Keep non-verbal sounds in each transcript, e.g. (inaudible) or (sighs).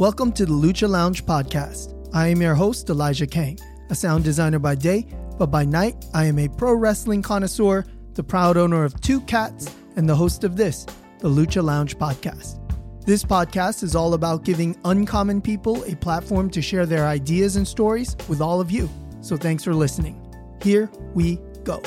Welcome to the Lucha Lounge podcast. I am your host, Elijah Kang, a sound designer by day, but by night, I am a pro wrestling connoisseur, the proud owner of two cats, and the host of this, the Lucha Lounge podcast. This podcast is all about giving uncommon people a platform to share their ideas and stories with all of you. So thanks for listening. Here we go.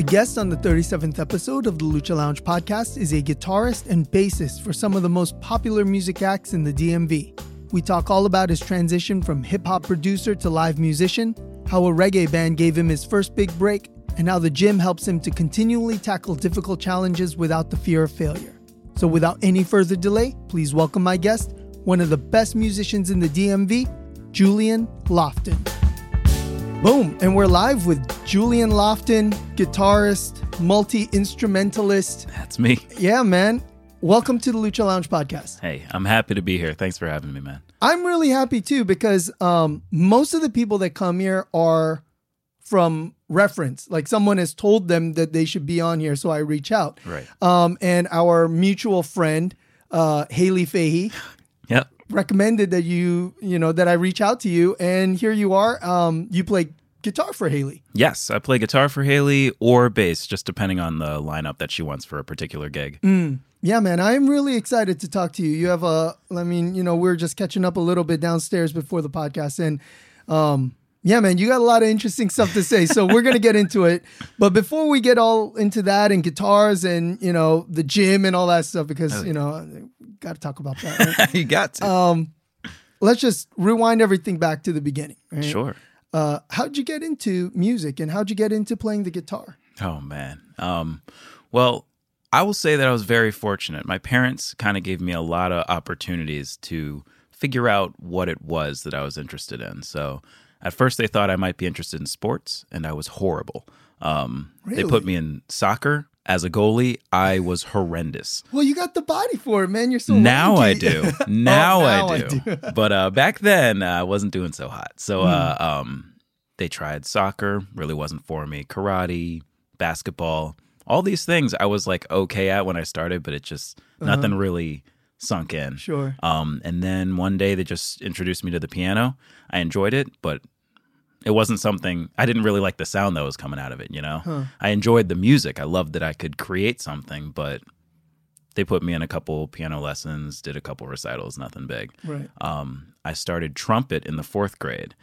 The guest on the 37th episode of the Lucha Lounge podcast is a guitarist and bassist for some of the most popular music acts in the DMV. We talk all about his transition from hip hop producer to live musician, how a reggae band gave him his first big break, and how the gym helps him to continually tackle difficult challenges without the fear of failure. So, without any further delay, please welcome my guest, one of the best musicians in the DMV, Julian Lofton. Boom. And we're live with Julian Lofton, guitarist, multi instrumentalist. That's me. Yeah, man. Welcome to the Lucha Lounge podcast. Hey, I'm happy to be here. Thanks for having me, man. I'm really happy too because um, most of the people that come here are from reference. Like someone has told them that they should be on here, so I reach out. Right. Um, and our mutual friend, uh, Haley Fahey, (laughs) Yep. recommended that you, you know, that I reach out to you, and here you are. Um, you play guitar for Haley. Yes, I play guitar for Haley or bass, just depending on the lineup that she wants for a particular gig. Yeah, man, I'm really excited to talk to you. You have a, I mean, you know, we're just catching up a little bit downstairs before the podcast, and um, yeah, man, you got a lot of interesting stuff to say. So we're gonna get into it. But before we get all into that and guitars and you know the gym and all that stuff, because you know, got to talk about that. Right? (laughs) you got to. um, let's just rewind everything back to the beginning. Right? sure. Uh, how'd you get into music and how'd you get into playing the guitar? Oh man. Um, well, I will say that I was very fortunate. My parents kind of gave me a lot of opportunities to figure out what it was that I was interested in. So at first they thought I might be interested in sports, and I was horrible. Um, They put me in soccer as a goalie. I was horrendous. Well, you got the body for it, man. You're so now I do. Now, (laughs) Oh, now I I do. do. (laughs) but uh, back then, uh, I wasn't doing so hot. So uh, Hmm. um, they tried soccer, really wasn't for me. Karate, basketball, all these things I was like okay at when I started, but it just nothing really sunk in. Uh-huh. Sure. Um, and then one day they just introduced me to the piano. I enjoyed it, but it wasn't something I didn't really like the sound that was coming out of it. You know, I enjoyed the music. I loved that I could create something, but they put me in a couple piano lessons, did a couple recitals, nothing big. Right. Um, I started trumpet in the fourth grade,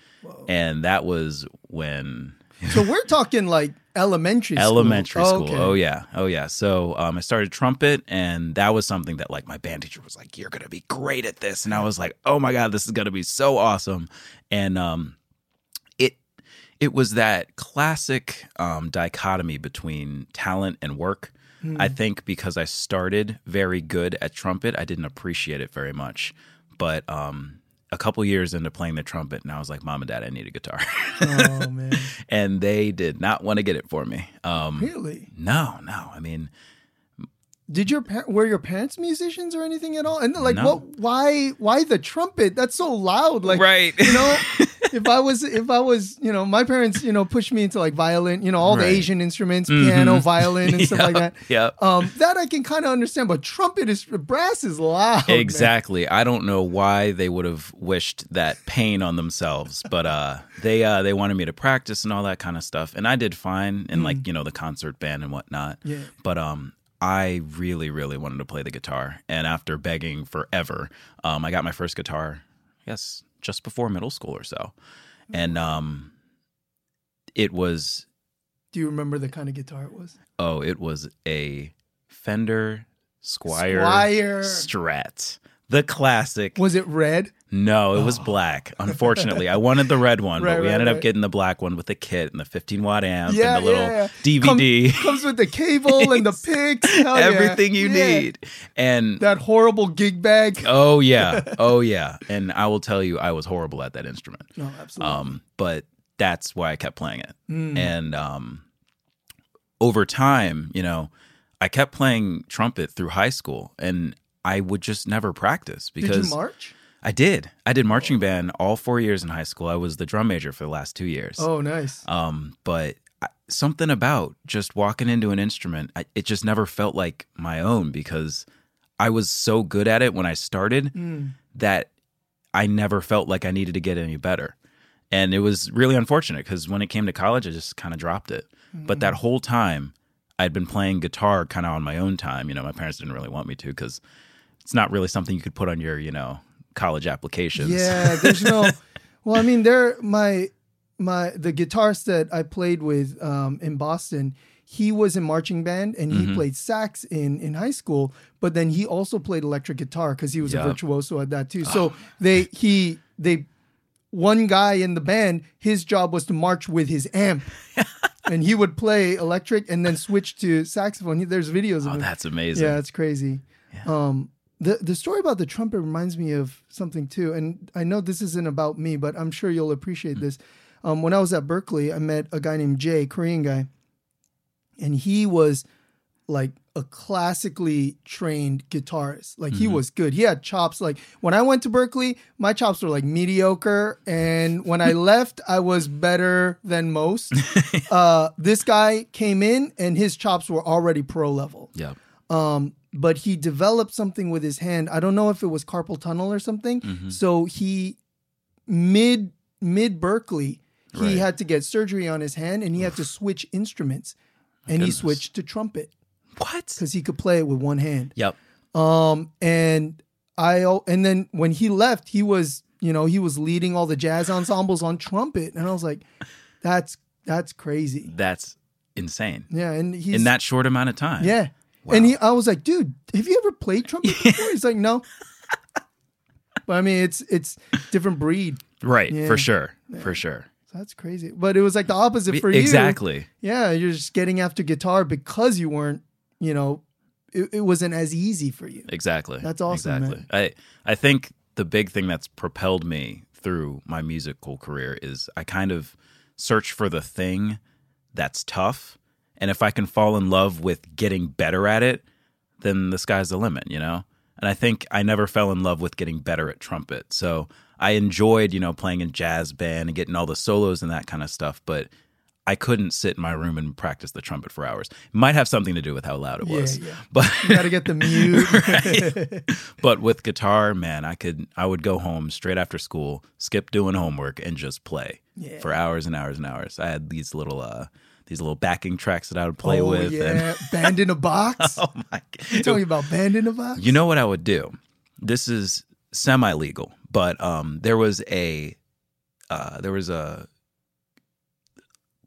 and that was when (laughs) So we're talking like elementary school. elementary school. Okay. Oh yeah, oh yeah. So um, I started trumpet, and that was something that like my band teacher was like, "You're gonna be great at this," and I was like, "Oh my god, this is gonna be so awesome!" And um, it was that classic um, dichotomy between talent and work. I think because I started very good at trumpet, I didn't appreciate it very much, but um. A couple years into playing the trumpet, and I was like, "Mom and Dad, I need a guitar," Oh (laughs) man. and they did not want to get it for me. Um, Really? no, no. I mean, Did your par- were your parents musicians or anything at all? And like, No. what? Why? Why the trumpet? That's so loud. Like, right. you know, (laughs) if I was, if I was, you know, my parents, you know, pushed me into like violin, you know, all the Asian instruments, piano, violin, and (laughs) stuff like that. yeah. Um, that I can kind of understand, but trumpet is brass is loud. man. Exactly. I don't know why they would have wished that pain on themselves, but uh, they uh, they wanted me to practice and all that kind of stuff, and I did fine in like you know the concert band and whatnot. Yeah. But um, I really really wanted to play the guitar, and after begging forever, um, I got my first guitar. Yes, just before middle school or so, and um, it was Do you remember the kind of guitar it was? Oh, it was a Fender Squier, Squier. Strat. The classic. Was it red? No, it was black. Unfortunately, I wanted the red one, Right, but we right, ended right. up getting the black one with the kit and the 15 watt amp Yeah, and the little yeah, yeah. DVD, Comes with the cable and the (laughs) picks. Everything you need. And That horrible gig bag. oh yeah, (laughs) oh yeah. And I will tell you, I was horrible at that instrument. No, absolutely. Um, but that's why I kept playing it. Mm. And um, over time, you know, I kept playing trumpet through high school, and I would just never practice Did because you march? I did. I did marching band all four years in high school. I was the drum major for the last two years. Oh, nice. Um, but I, something about just walking into an instrument, I, it just never felt like my own because I was so good at it when I started that I never felt like I needed to get any better. And it was really unfortunate because when it came to college, I just kind of dropped it. But that whole time, I'd been playing guitar kind of on my own time. You know, my parents didn't really want me to because it's not really something you could put on your, you know, college applications. Yeah, (laughs) there's no. Well, I mean, there my my the guitarist that I played with um, in Boston. He was in marching band and Mm-hmm. he played sax in in high school, but then he also played electric guitar because he was a virtuoso at that too. So they he they one guy in the band, his job was to march with his amp. (laughs) and he would play electric and then switch to saxophone. He- There's videos of Oh, him. that's amazing. Yeah, it's crazy. Um, the the story about the trumpet reminds me of something too, and I know this isn't about me, but I'm sure you'll appreciate this. Um, when I was at Berklee, I met a guy named Jay, Korean guy, and he was like a classically trained guitarist. Like he was good. He had chops. Like when I went to Berklee, my chops were like mediocre, and when I (laughs) left, I was better than most. (laughs) uh, this guy came in, and his chops were already pro level Yeah. um, but he developed something with his hand. I don't know if it was carpal tunnel or something. Mm-hmm. So he mid mid Berklee, he Right. had to get surgery on his hand and he had to switch instruments. And he switched to trumpet What? because he could play it with one hand. Yep. Um, and I and then when he left, he was you know he was leading all the jazz ensembles on trumpet, and I was like, that's that's crazy. That's insane. Yeah, and he's In that short amount of time. Yeah. And he, I was like, dude, have you ever played trumpet (laughs) before? He's like, no. But I mean, it's it's different breed. Right. Yeah. For sure. For sure. So that's crazy. But it was like the opposite for you. exactly. Yeah, you're just getting after guitar because you weren't, you know, it, it wasn't as easy for you. Exactly. That's awesome, Exactly. I I think the big thing that's propelled me through my musical career is I kind of search for the thing that's tough, and if I can fall in love with getting better at it, then the sky's the limit, you know. And I think I never fell in love with getting better at trumpet. So I enjoyed, you know, playing in jazz band and getting all the solos and that kind of stuff, but I couldn't sit in my room and practice the trumpet for hours. It might have something to do with how loud it Yeah, was. yeah. But (laughs) You got to get the mute. (laughs) but with guitar, man, I could I would go home straight after school, skip doing homework, and just play Yeah. for hours and hours and hours. I had these little uh these little backing tracks that I would play oh, with. And, yeah. (laughs) Band in a box. (laughs) oh my You Tell me god! about band in a box. You know what I would do? This is semi legal, but um, there was a uh, there was a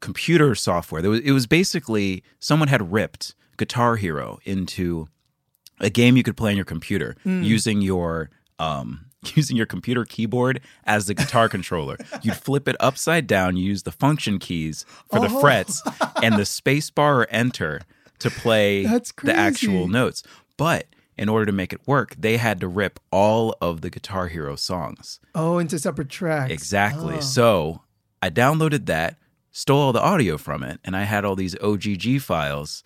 computer software. There was it was basically someone had ripped Guitar Hero into a game you could play on your computer using your um (laughs) using your computer keyboard as the guitar controller. You'd flip it upside down, you use the function keys for the Oh. frets (laughs) and the space bar or enter to play the actual notes. But in order to make it work, they had to rip all of the Guitar Hero songs. Oh, into separate tracks. Exactly. Oh. So I downloaded that, stole all the audio from it, and I had all these OGG files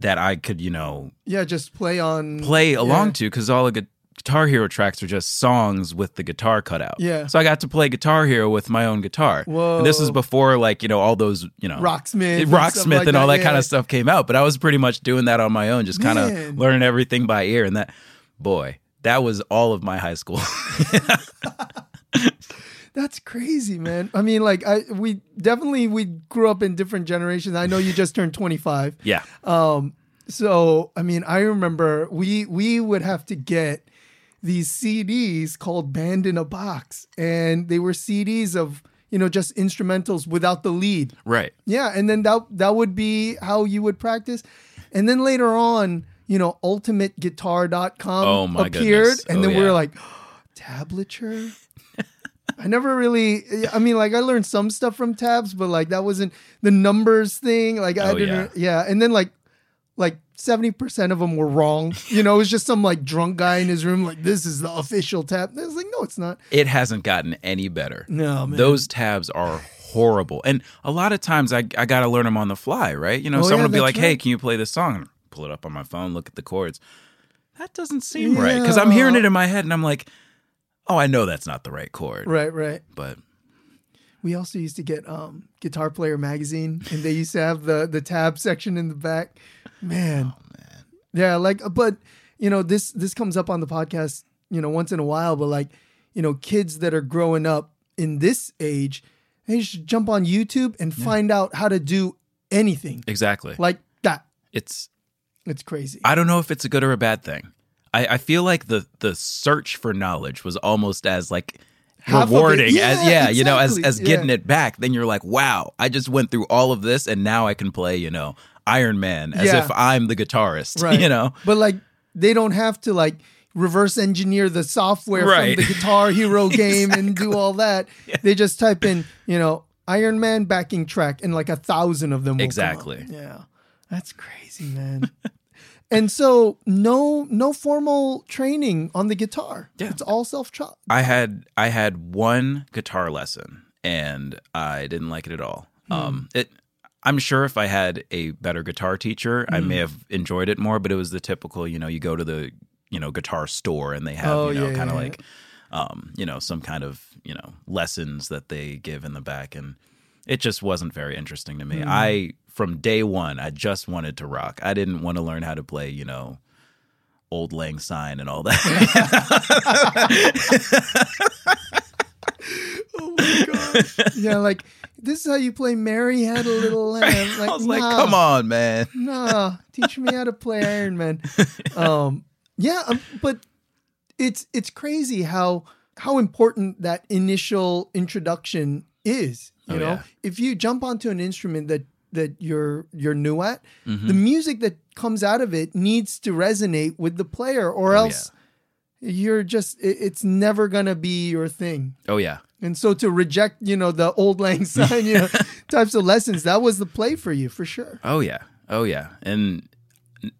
that I could, you know, Yeah, just play on. play along yeah. to because all the Guitar Hero tracks are just songs with the guitar cut out. Yeah. So I got to play Guitar Hero with my own guitar. And this was before, like, you know, all those, you know, Rocksmith. and Rocksmith and, like all that yeah. kind of stuff came out. But I was pretty much doing that on my own, just kind of learning everything by ear. And that, boy, that was all of my high school. (laughs) That's crazy, man. I mean, like, I we definitely we grew up in different generations. I know you just turned twenty five. yeah. Um, so I mean, I remember we we would have to get these CDs called Band in a Box, and they were CDs of you know just instrumentals without the lead. Right. Yeah, and then that that would be how you would practice. And then later on, you know, ultimateguitar.com Oh, my appeared goodness. and Oh, then we yeah. were like, tablature? I never really I mean like I learned some stuff from tabs, but like that wasn't the numbers thing. Like I Oh, didn't yeah. And then like like 70% of them were wrong. You know, it was just some like drunk guy in his room like this is the official tab. I was like, no, it's not. It hasn't gotten any better. No, man. Those tabs are horrible. And a lot of times I, I got to learn them on the fly, right? You know, Oh, someone yeah, will be like, hey, can you play this song? Pull it up on my phone, look at the chords. That doesn't seem right. Because I'm hearing it in my head and I'm like, oh, I know that's not the right chord. Right, right. But We also used to get um Guitar Player magazine, and they used to have the the tab section in the back. Man, Oh, yeah, like, but you know, this this comes up on the podcast, you know, once in a while, but like, you know, kids that are growing up in this age, they should jump on YouTube and find out how to do anything Exactly. like that. it's It's crazy. I don't know if it's a good or a bad thing. I, I feel like the the search for knowledge was almost as like Half rewarding Yeah, as yeah, you know, as as getting Yeah. it back. Then you're like, wow, I just went through all of this and now I can play, you know, Iron Man as Yeah. if I'm the guitarist. (laughs) right. You know? But like they don't have to like reverse engineer the software Right. from the Guitar (laughs) Hero game and do all that. They just type in, you know, Iron Man backing track and like a thousand of them will come up. Exactly. Yeah. That's crazy, man. (laughs) and so no no formal training on the guitar. Yeah. It's all self-taught. I had I had one guitar lesson and I didn't like it at all. Hmm. Um it I'm sure if I had a better guitar teacher, I Hmm. may have enjoyed it more, but it was the typical, you know, you go to the, you know, guitar store and they have, Oh, you know, yeah, kind of yeah, like um, you know, some kind of, you know, lessons that they give in the back and it just wasn't very interesting to me. Hmm. I from day 1, I just wanted to rock. I didn't want to learn how to play, you know, Auld Lang Syne and all that. (laughs) Oh my gosh. yeah, like this is how you play Mary Had a Little (laughs) Lamb. Like, I was like, nah. come on, man. nah, teach me how to play Iron Man. (laughs) Um, yeah, um, but it's it's crazy how how important that initial introduction is. You Oh, know, yeah. if you jump onto an instrument that that you're you're new at, Mm-hmm. the music that comes out of it needs to resonate with the player, or Oh, else you're just it, it's never gonna be your thing. Oh yeah. And so to reject, you know, the old lang (laughs) syne, you know, types of lessons, that was the play for you for sure. Oh yeah. Oh yeah. And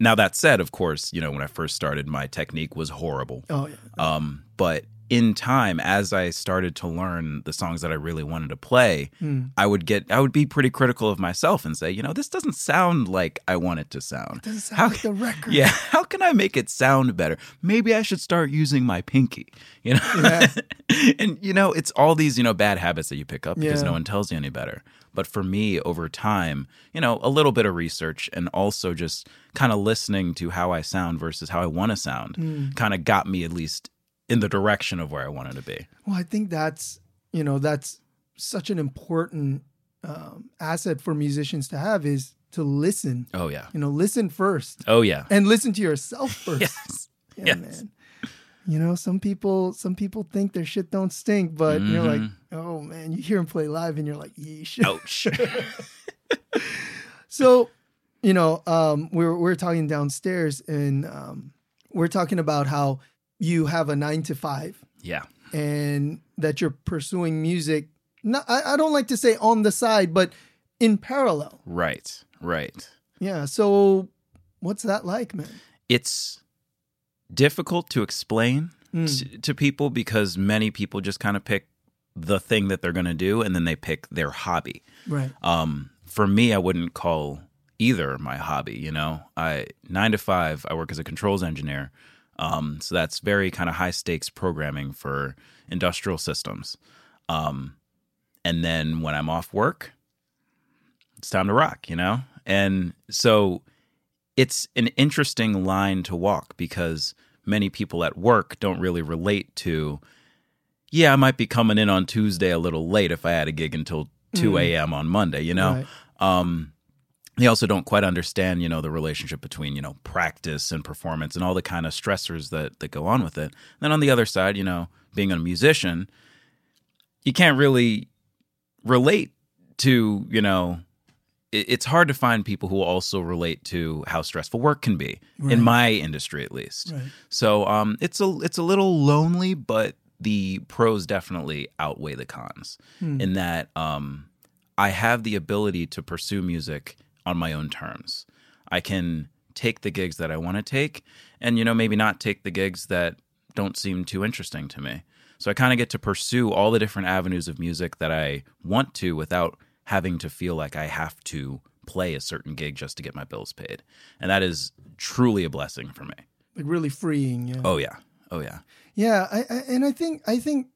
now that said, of course, you know, when I first started, my technique was horrible. Oh yeah. Um, but in time, as I started to learn the songs that I really wanted to play, Hmm. I would get, I would be pretty critical of myself and say, you know, this doesn't sound like I want it to sound. Doesn't sound How like the (laughs) record. Yeah, how can I make it sound better? Maybe I should start using my pinky. You know, Yeah. (laughs) and you know, it's all these you know bad habits that you pick up because Yeah. no one tells you any better. But for me, over time, you know, a little bit of research and also just kind of listening to how I sound versus how I want to sound, Hmm. kind of got me at least in the direction of where I wanted to be. Well, I think that's you know that's such an important um, asset for musicians to have is to listen. Oh yeah, You know, listen first oh yeah, and listen to yourself (laughs) first. yes, Yeah, yes. man. You know, some people some people think their shit don't stink, but you're like, Mm-hmm. oh man, you hear them play live and you're like, yeesh. (laughs) ouch. (laughs) So, you know, um, we're we're talking downstairs and um, we're talking about how you have a nine to five yeah, and that you're pursuing music. Not, I, I don't like to say on the side, but in parallel. right, right. Yeah. So, what's that like, man? it's difficult to explain Hmm. to, to people because many people just kind of pick the thing that they're going to do and then they pick their hobby. Right. Um, for me, I wouldn't call either my hobby. You know, I nine to five. I work as a controls engineer, um, so that's very kind of high stakes programming for industrial systems. Um, and then when I'm off work, it's time to rock. You know, and so it's an interesting line to walk because many people at work don't really relate to yeah i might be coming in on tuesday a little late if i had a gig until 2 a.m on monday you know Right. um they also don't quite understand you know the relationship between you know practice and performance and all the kind of stressors that that go on with it then on the other side you know being a musician you can't really relate to you know it- it's hard to find people who also relate to how stressful work can be Right. in my industry at least Right. so um it's a it's a little lonely but the pros definitely outweigh the cons Hmm. in that um I have the ability to pursue music on my own terms. I can take the gigs that I want to take and you know maybe not take the gigs that don't seem too interesting to me. So I kind of get to pursue all the different avenues of music that I want to without having to feel like I have to play a certain gig just to get my bills paid. And that is truly a blessing for me. Like really freeing. Yeah. Oh yeah. Oh yeah. Yeah, I, I, and I think I think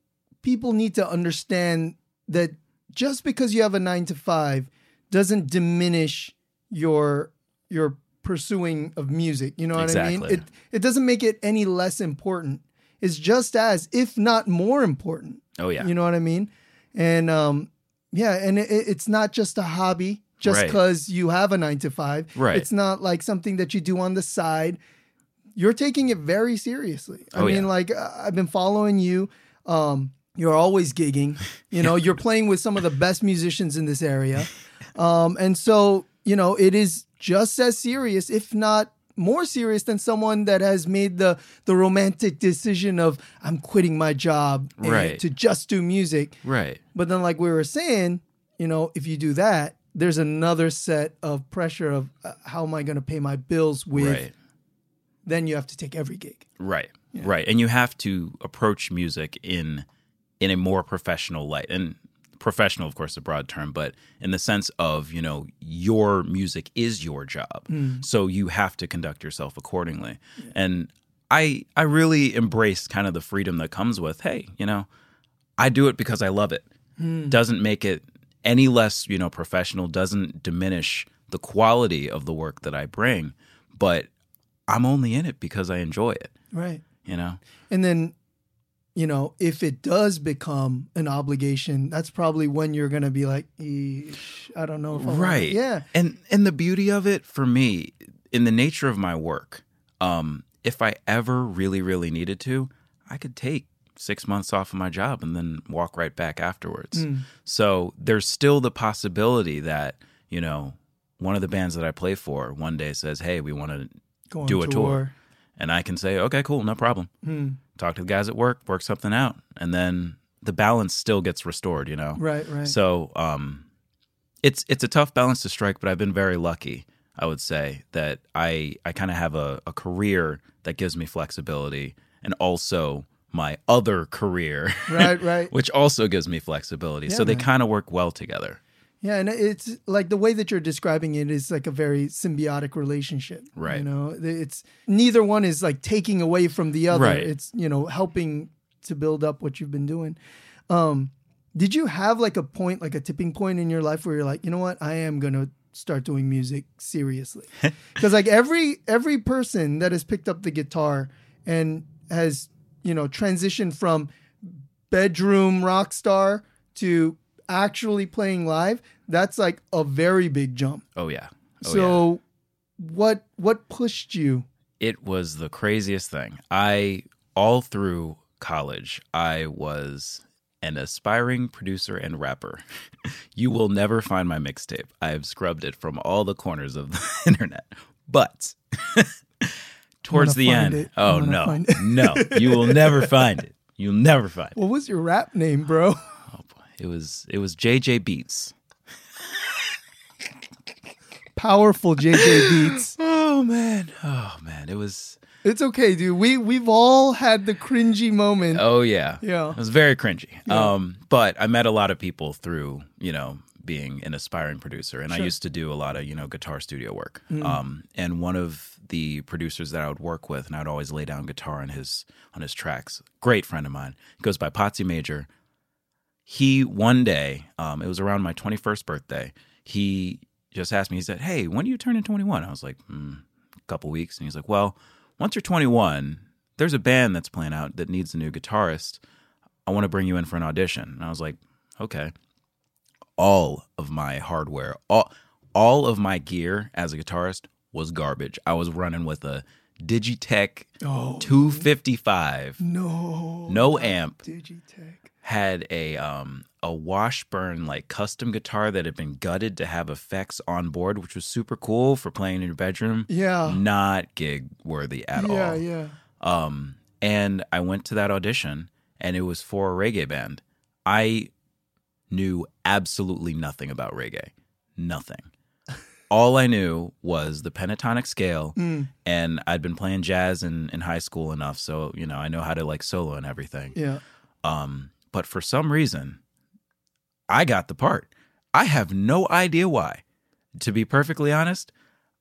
people need to understand that just because you have a nine to five doesn't diminish your your pursuing of music. You know what I mean? It it doesn't make it any less important. It's just as, if not more important. Oh yeah. You know what I mean? And um, yeah, and it, it's not just a hobby just Right. because you have a nine to five. Right. It's not like something that you do on the side. You're taking it very seriously. I Oh, mean, yeah. like I've been following you. Um, you're always gigging. You know, you're playing with some of the best musicians in this area. (laughs) Um, and so, you know, it is just as serious, if not more serious than someone that has made the the romantic decision of I'm quitting my job Right. to just do music. right. But then, like we were saying, you know, if you do that, there's another set of pressure of uh, how am I going to pay my bills with? Right. Then you have to take every gig. Right. Right. And you have to approach music in in a more professional light. And professional, of course, a broad term, but in the sense of, you know, your music is your job. Hmm. So you have to conduct yourself accordingly. And I I really embrace kind of the freedom that comes with, hey, you know, I do it because I love it. Hmm. Doesn't make it any less, you know, professional, doesn't diminish the quality of the work that I bring, but I'm only in it because I enjoy it, Right. you know? And then, you know, if it does become an obligation, that's probably when you're going to be like, I don't know if I wanna-" right. Yeah. and and the beauty of it for me in the nature of my work um if i ever really really needed to i could take six months off of my job and then walk right back afterwards. So there's still the possibility that you know one of the bands that i play for one day says hey we want to do a tour. and i can say okay cool no problem talk to the guys at work work something out and then the balance still gets restored you know Right, right. so um, it's it's a tough balance to strike, but I've been very lucky. I would say that I I kind of have a, a career that gives me flexibility, and also my other career, Right, right. (laughs) which also gives me flexibility. Yeah, so they kind of work well together. Yeah, and it's like the way that you're describing it is like a very symbiotic relationship. Right. You know, it's neither one is like taking away from the other. Right. It's, you know, helping to build up what you've been doing. Um, did you have like a point, like a tipping point in your life where you're like, you know what, I am gonna start doing music seriously? (laughs) Because like every every person that has picked up the guitar and has, you know, transitioned from bedroom rock star to actually playing live, that's like a very big jump. Oh yeah. Oh, yeah. so what what pushed you? it was the craziest thing. I all through college, I was an aspiring producer and rapper. (laughs) you will never find my mixtape. I have scrubbed it from all the corners of the (laughs) internet. But (laughs) towards the end, it. Oh no, no, you will never find it. You'll never find it. What was your rap name, bro? It was it was JJ Beats. Powerful JJ Beats. (laughs) Oh man, oh man, it was. It's okay, dude. We we've all had the cringy moment. Oh yeah, Yeah. It was very cringy. Um, but I met a lot of people through you know being an aspiring producer, and I used to do a lot of you know guitar studio work. Um, and one of the producers that I would work with, and I'd always lay down guitar on his on his tracks. Great friend of mine. He goes by Potsy Major. He one day, um, it was around my twenty first birthday. He just asked me. He said, "Hey, when do you turn in 21?" I was like, mm, "A couple weeks." And he's like, "Well, once you're 21, there's a band that's playing out that needs a new guitarist. I want to bring you in for an audition." And I was like, "Okay." All of my hardware, all all of my gear as a guitarist was garbage. I was running with a Digitech Oh 255, no. no amp, Digitech. Had a um a Washburn like custom guitar that had been gutted to have effects on board, which was super cool for playing in your bedroom. Yeah. Not gig worthy at yeah, all. yeah. Yeah. Um, and I went to that audition, and it was for a reggae band. I knew absolutely nothing about reggae, nothing. (laughs) All I knew was the pentatonic scale, Mm, and I'd been playing jazz in, in high school enough, so you know I know how to like solo and everything. yeah. Um, but for some reason, I got the part. I have no idea why. To be perfectly honest,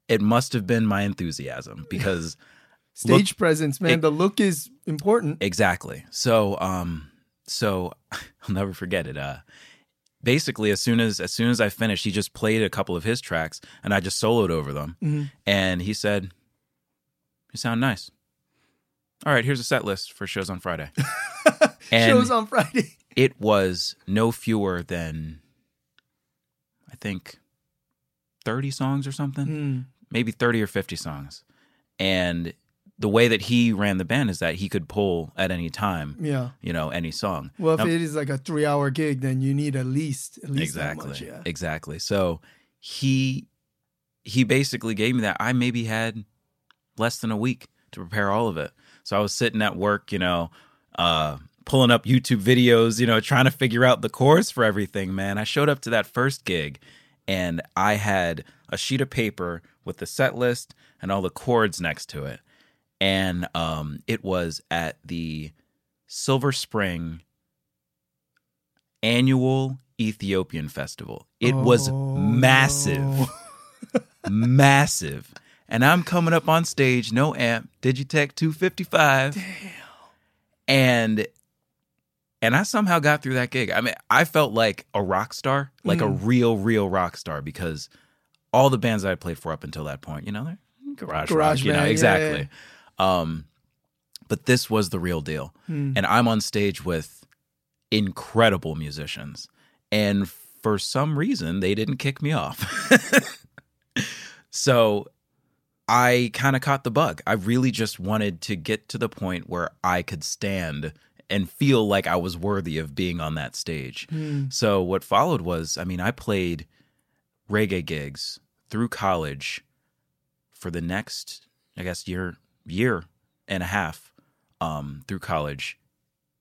it must have been my enthusiasm (laughs) because Stage presence, man. it- the look is important. exactly. So, um, so (laughs) I'll never forget it. Uh, basically as soon as as soon as I finished, he just played a couple of his tracks and I just soloed over them. Mm-hmm. And he said, "You sound nice." All right, here's a set list for shows on Friday. (laughs) and Shows on Friday. (laughs) it was no fewer than I think 30 songs or something, Mm. maybe 30 or 50 songs. And the way that he ran the band is that he could pull at any time, Yeah. you know, any song. Well, if it is like a three-hour gig, then you need at least at least exactly that much. Yeah. exactly so he he basically gave me that i maybe had less than a week to prepare all of it so i was sitting at work you know uh pulling up youtube videos you know trying to figure out the chorus for everything man i showed up to that first gig and i had a sheet of paper with the set list and all the chords next to it and um it was at the silver spring annual Ethiopian festival. It was Oh, massive, (laughs) massive. And I'm coming up on stage, no amp, Digitech 255. Damn. And and I somehow got through that gig. I mean, I felt like a rock star, like a real, real rock star, because all the bands I played for up until that point, you know, they're garage, Garage rock, you know, band, yeah, exactly. Um, but this was the real deal, Hmm. and I'm on stage with incredible musicians, and for some reason they didn't kick me off. (laughs) so I kind of caught the bug. I really just wanted to get to the point where I could stand and feel like I was worthy of being on that stage. Hmm. So what followed was, I mean, I played reggae gigs through college for the next, I guess, year year and a half um, through college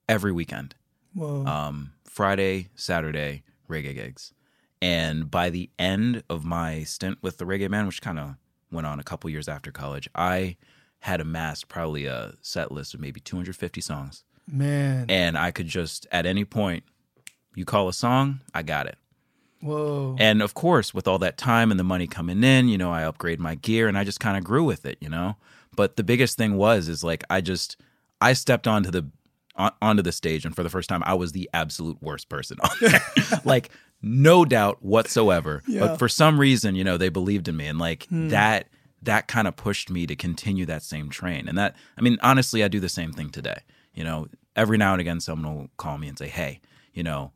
every weekend. Whoa. Um, Friday, Saturday, reggae gigs. And by the end of my stint with the Reggae Man, which kind of went on a couple years after college, I had amassed probably a set list of maybe 250 songs. Man. And I could just, at any point, you call a song, I got it. Whoa. And of course, with all that time and the money coming in, you know, I upgrade my gear and I just kind of grew with it, you know. But the biggest thing was is like I just I stepped onto the on, onto the stage and for the first time I was the absolute worst person on there. (laughs) like no doubt whatsoever. Yeah. But for some reason, you know, they believed in me and like hmm. that that kind of pushed me to continue that same train. And that I mean, honestly, I do the same thing today. You know, every now and again someone will call me and say, "Hey, you know,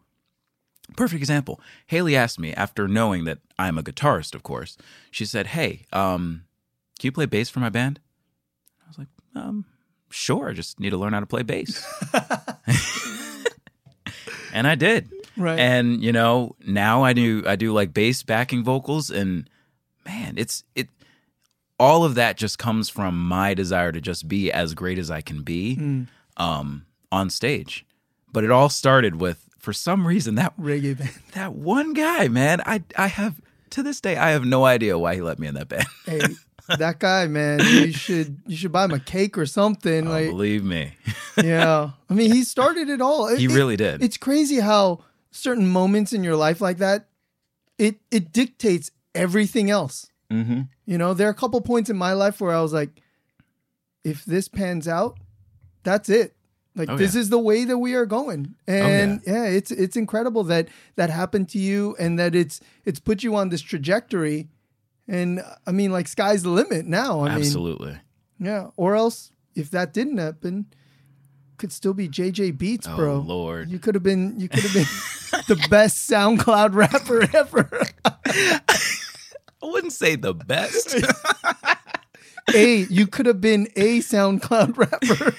Perfect example. Haley asked me after knowing that I'm a guitarist, of course. She said, "Hey, um, can you play bass for my band?" I was like, "Um, sure. I just need to learn how to play bass." (laughs) and I did. Right. And you know, now I do I do like bass backing vocals and man, it's it all of that just comes from my desire to just be as great as I can be Hmm. Um on stage. But it all started with for some reason that Reggae band. (laughs) that one guy, man. I I have to this day I have no idea why he let me in that band. Hey, (laughs) that guy, man. You should you should buy him a cake or something. Oh, like, believe me. yeah. (laughs) I mean, he started it all. He It- really did. It's crazy how certain moments in your life like that, it it dictates everything else. mm-hmm. You know, there are a couple points in my life where I was like, if this pans out, that's it. Like Oh, this yeah. is the way that we are going. Oh, and yeah. it's it's incredible that that happened to you and that it's it's put you on this trajectory. And I mean, like sky's the limit now. I mean, Absolutely. yeah. Or else, if that didn't happen, could still be JJ Beats, Oh bro. Lord. You could have been you could have been (laughs) the best SoundCloud rapper (laughs) ever. I wouldn't say the best. (laughs) a you could have been a SoundCloud rapper.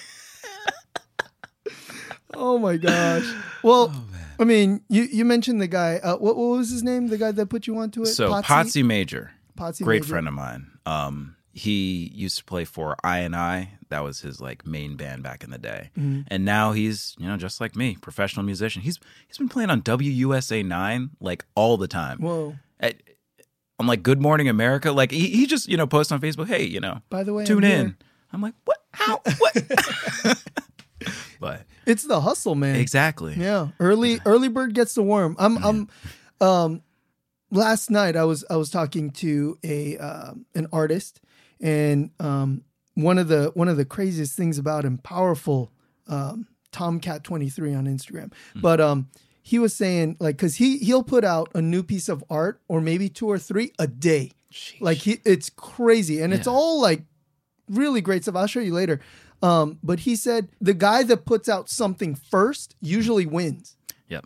Oh my gosh. (sighs) Well, Oh, I mean, you you mentioned the guy. Uh, what what was his name? The guy that put you onto it? so Potsy? Potsy Major, Potsy great Major. friend of mine. Um, he used to play for I and I. That was his like main band back in the day. Mm-hmm. And now he's you know just like me, professional musician. He's he's been playing on WUSA nine like all the time. Whoa. At, on like Good Morning America, like he, he just you know posts on Facebook, hey, you know, By the way, tune I'm in. I'm like, what? How? What? (laughs) (laughs) It's the hustle, man. exactly. Yeah, early early bird gets the worm. I'm I'm um last night I was I was talking to a um an artist and um one of the one of the craziest things about him powerful um Tomcat23 on Instagram. But um he was saying like because he he'll put out a new piece of art or maybe two or three a day. Sheesh. Like he, it's crazy, and it's all like really great stuff. I'll show you later. Um, but he said the guy that puts out something first usually wins. Yep.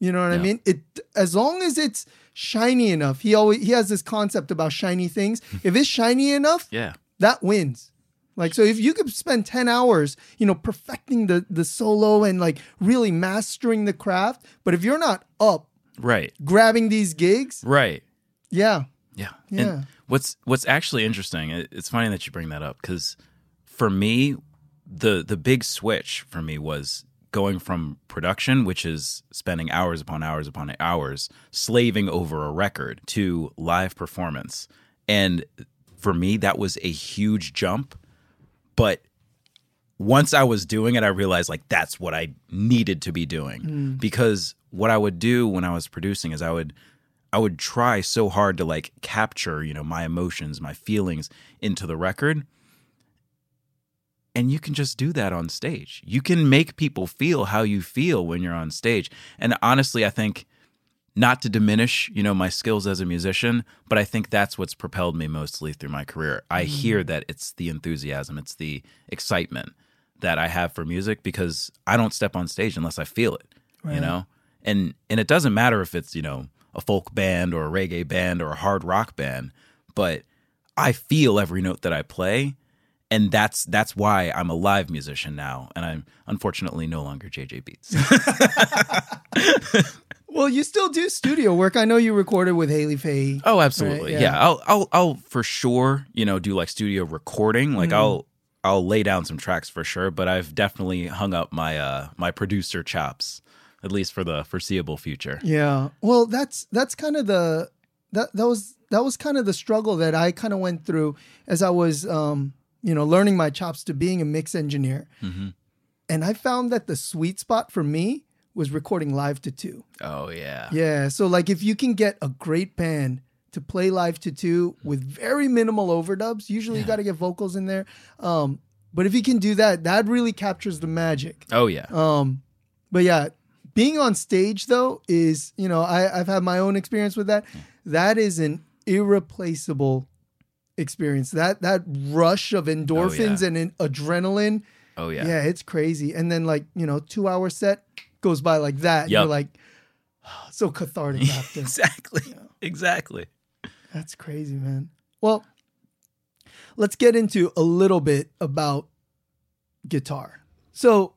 You know what I mean? It as long as it's shiny enough. He always he has this concept about shiny things. (laughs) if it's shiny enough, Yeah. that wins. Like so if you could spend 10 hours, you know, perfecting the the solo and like really mastering the craft, but if you're not up Right. grabbing these gigs, Right. yeah. Yeah. Yeah. And what's what's actually interesting, it's funny that you bring that up because for me, the the big switch for me was going from production, which is spending hours upon hours upon hours slaving over a record, to live performance. And for me, that was a huge jump. But once I was doing it, I realized like that's what I needed to be doing hmm. because what I would do when I was producing is I would I would try so hard to like capture, you know, my emotions, my feelings into the record. And you can just do that on stage. You can make people feel how you feel when you're on stage. And honestly, I think not to diminish, you know, my skills as a musician, but I think that's what's propelled me mostly through my career. I mm-hmm. hear that it's the enthusiasm, it's the excitement that I have for music because I don't step on stage unless I feel it, you know? And and it doesn't matter if it's, you know, a folk band or a reggae band or a hard rock band, but I feel every note that I play and that's that's why I'm a live musician now and I'm unfortunately no longer JJ Beats. (laughs) (laughs) Well, you still do studio work. I know you recorded with Haley Faye. Oh, absolutely. Right, yeah. yeah. I'll I'll I'll for sure, you know, do like studio recording. Like I'll I'll lay down some tracks for sure, but I've definitely hung up my uh my producer chops at least for the foreseeable future. Yeah. Well, that's that's kind of the that that was that was kind of the struggle that I kind of went through as I was um, you know, learning my chops to being a mix engineer. And I found that the sweet spot for me was recording live to two. Oh yeah. Yeah. So like if you can get a great band to play live to two with very minimal overdubs, usually you got to get vocals in there. Um, but if you can do that, that really captures the magic. Oh yeah. Um, but yeah, being on stage though is, you know, I, I've had my own experience with that. That is an irreplaceable experience. That that rush of oh, endorphins yeah. and in adrenaline, Oh yeah. yeah. it's crazy. And then like, you know, two hour set goes by like that. Yep. You're like ah, so cathartic after. (laughs) exactly. Exactly. That's crazy, man. Well, let's get into a little bit about guitar. So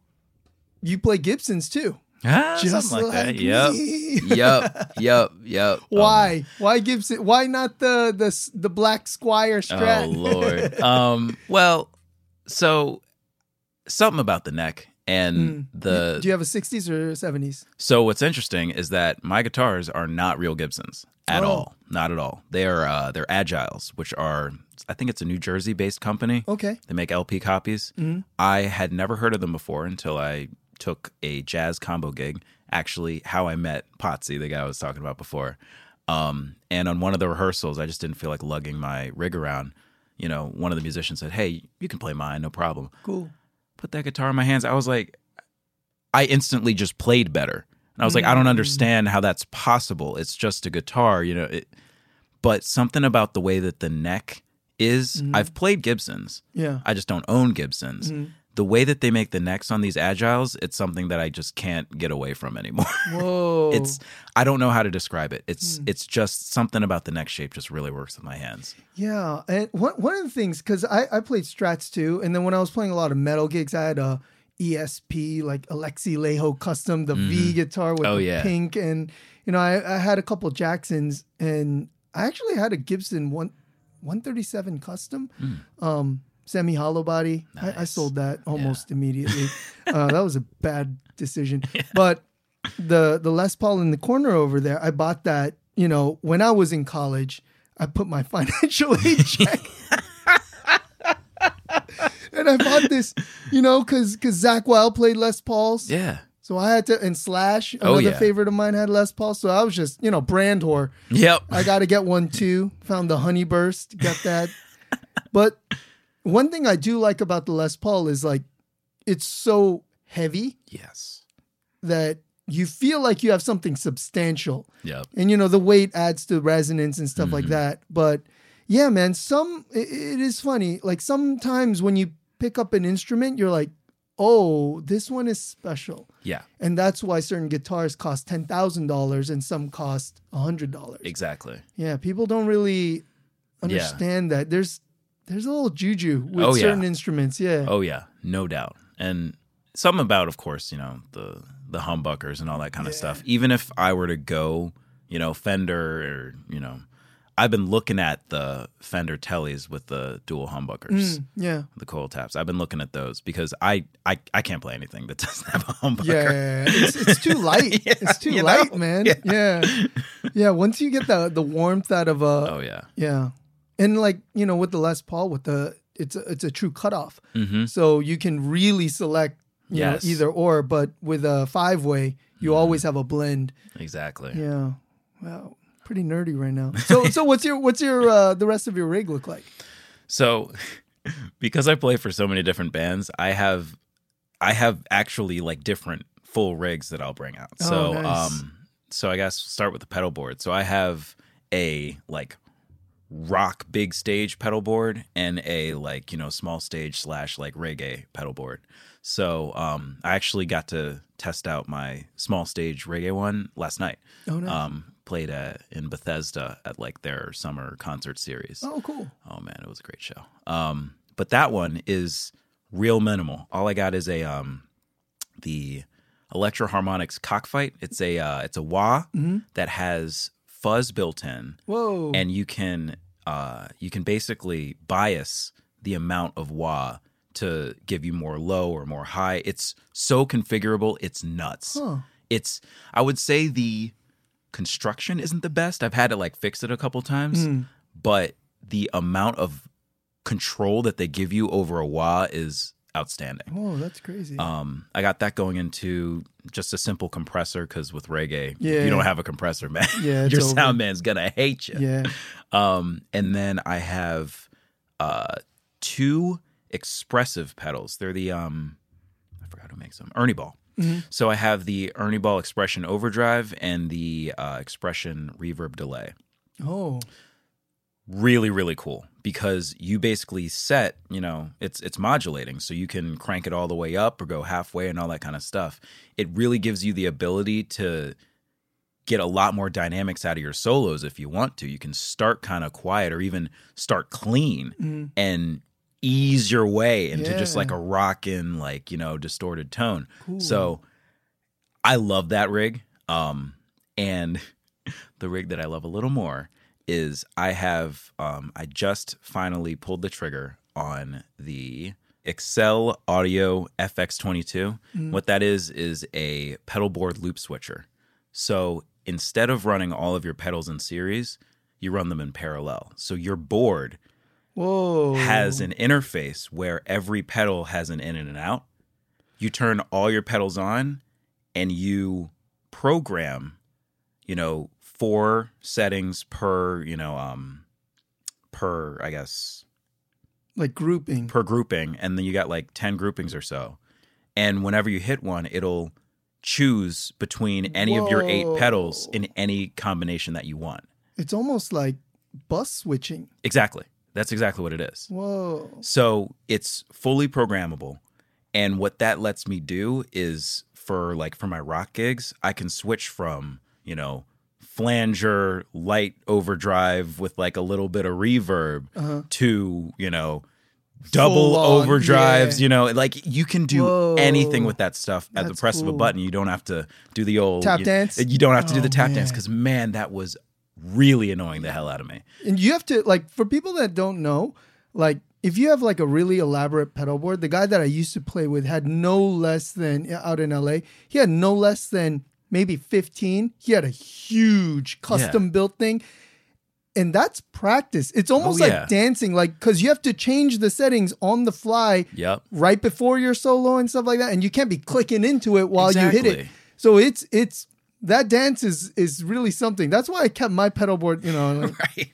you play Gibsons too. Ah, Just something like, that. like Yep. me. yep. (laughs) Yep. Yep. Why? Why Gibson? Why not the the the Black Squier Oh, Strat? oh Lord. (laughs) um well, so something about the neck and the Do you have a '60s or '70s? So what's interesting is that my guitars are not real Gibsons at Oh. all. Not at all. They are uh, they're Agiles, which are I think it's a New Jersey based company. Okay. They make LP copies. I had never heard of them before until I took a jazz combo gig. Actually, how I met Potsy, the guy I was talking about before. Um, and on one of the rehearsals, I just didn't feel like lugging my rig around. You know, one of the musicians said, "Hey, you can play mine, no problem." Cool. put that guitar in my hands, I was like, I instantly just played better. And I was like, I Mm. don't understand how that's possible. It's just a guitar, you know. It, but something about the way that the neck is, Mm-hmm. I've played Gibsons. Yeah. I just don't own Gibsons. Mm-hmm. The way that they make the necks on these Agiles, it's something that I just can't get away from anymore. (laughs) Whoa. it's I don't know how to describe it. It's Hmm. it's just something about the neck shape just really works with my hands. Yeah, and one one of the things because I I played Strats too, and then when I was playing a lot of metal gigs, I had a ESP like Alexi Laiho custom, the V guitar with Oh, yeah. pink, and you know I, I had a couple Jacksons, and I actually had a Gibson one one thirty seven custom, um, semi hollow body. I, I sold that almost (laughs) immediately. uh, that was a bad decision, (laughs) but the the Les Paul in the corner over there, I bought that. You know, when I was in college, I put my (laughs) financial aid check. and I bought this, you know, because because Zakk Wylde played Les Pauls, Yeah. so I had to. And Slash, Oh, another yeah. favorite of mine, had Les Paul, so I was just, you know, brand whore. Yep. I got to get one too. Found the Honey Burst, got that. but one thing I do like about the Les Paul is like, it's so heavy yes. that you feel like you have something substantial. Yeah. And you know, the weight adds to resonance and stuff like Mm-hmm. that. But yeah, man, some it, it is funny. Like sometimes when you pick up an instrument, you're like, "Oh, this one is special." Yeah. And that's why certain guitars cost $10,000 and some cost a $100. Exactly. Yeah, people don't really understand that. There's there's a little juju with Oh, yeah. certain instruments. Yeah. Oh yeah, no doubt. And something about, of course, you know the the humbuckers and all that kind of stuff. Even if I were to go, you know, Fender or you know, I've been looking at the Fender Tellys with the dual humbuckers, Mm, yeah. the coil taps. I've been looking at those because I I, I can't play anything that (laughs) doesn't have a humbucker. Yeah, it's, it's too (laughs) light. Yeah, it's too light, know? man. Yeah. Yeah. yeah, Once you get the the warmth out of a Oh yeah. yeah, and like you know with the Les Paul with the it's a, it's a true cutoff, hmm so you can really select you Yes. know either or. But with a five way, you always have a blend. Exactly. Yeah. Wow. Pretty nerdy right now. So so what's your what's your uh the rest of your rig look like? So, (laughs) because I play for so many different bands, I have I have actually like different full rigs that I'll bring out. Oh, So, nice. um so I guess start with the pedal board. So I have a like rock big stage pedal board and a like, you know, small stage slash like reggae pedal board. So, um I actually got to test out my small stage reggae one last night. Oh nice. Um played at, in Bethesda at like their summer concert series. oh cool. Oh man, it was a great show. Um, but that one is real minimal. All I got is a um, the Electro-Harmonix Cockfight. It's a uh, it's a wah Mm-hmm. that has fuzz built in, Whoa. and you can uh, you can basically bias the amount of wah to give you more low or more high. It's so configurable. It's nuts. Huh. It's I would say the construction isn't the best. I've had to like fix it a couple times, Hmm. but the amount of control that they give you over a wah is outstanding. Oh, that's crazy. Um, I got that going into just a simple compressor because with reggae, Yeah. you don't have a compressor, man, Yeah, (laughs) your over. sound man's gonna hate you. yeah. Um, and then I have uh, two expressive pedals. They're the um, I forgot who makes them. Ernie Ball. Mhm. So I have the Ernie Ball Expression Overdrive and the uh, Expression Reverb Delay. Oh. Really, really cool because you basically set, you know, it's it's modulating, so you can crank it all the way up or go halfway and all that kind of stuff. It really gives you the ability to get a lot more dynamics out of your solos if you want to. You can start kind of quiet or even start clean Mm. and ease your way into just like a rockin' like, you know, distorted tone. Cool. So I love that rig. Um and (laughs) the rig that I love a little more is I have um I just finally pulled the trigger on the Excel Audio FX22. What that is is a pedal board loop switcher. So instead of running all of your pedals in series, you run them in parallel. So your board Whoa. has an interface where every pedal has an in and an out. You turn all your pedals on and you program, you know, four settings per, you know, um per I guess like grouping. per grouping and then you got like 10 groupings or so. And whenever you hit one, it'll choose between any of your eight pedals in any combination that you want. It's almost like bus switching. Exactly. That's exactly what it is. Whoa. So it's fully programmable. And what that lets me do is for like for my rock gigs, I can switch from, you know, flanger, light overdrive with like a little bit of reverb Uh-huh. to, you know, double Full on, overdrives, yeah. you know, like you can do Whoa. anything with that stuff at the That's press of a button. You don't have to do the old Tap you, dance? You don't have to do Oh, the tap dance because man, that was really annoying the hell out of me. And you have to like for people that don't know, like if you have like a really elaborate pedal board, the guy that I used to play with had no less than out in LA, he had no less than maybe 15. He had a huge custom built thing. And that's practice. It's almost Oh, yeah. like dancing, like because you have to change the settings on the fly Yep. right before your solo and stuff like that, and you can't be clicking into it while you hit it. So it's it's that dance is is really something. That's why I kept my pedal board, you know, like (laughs) Right.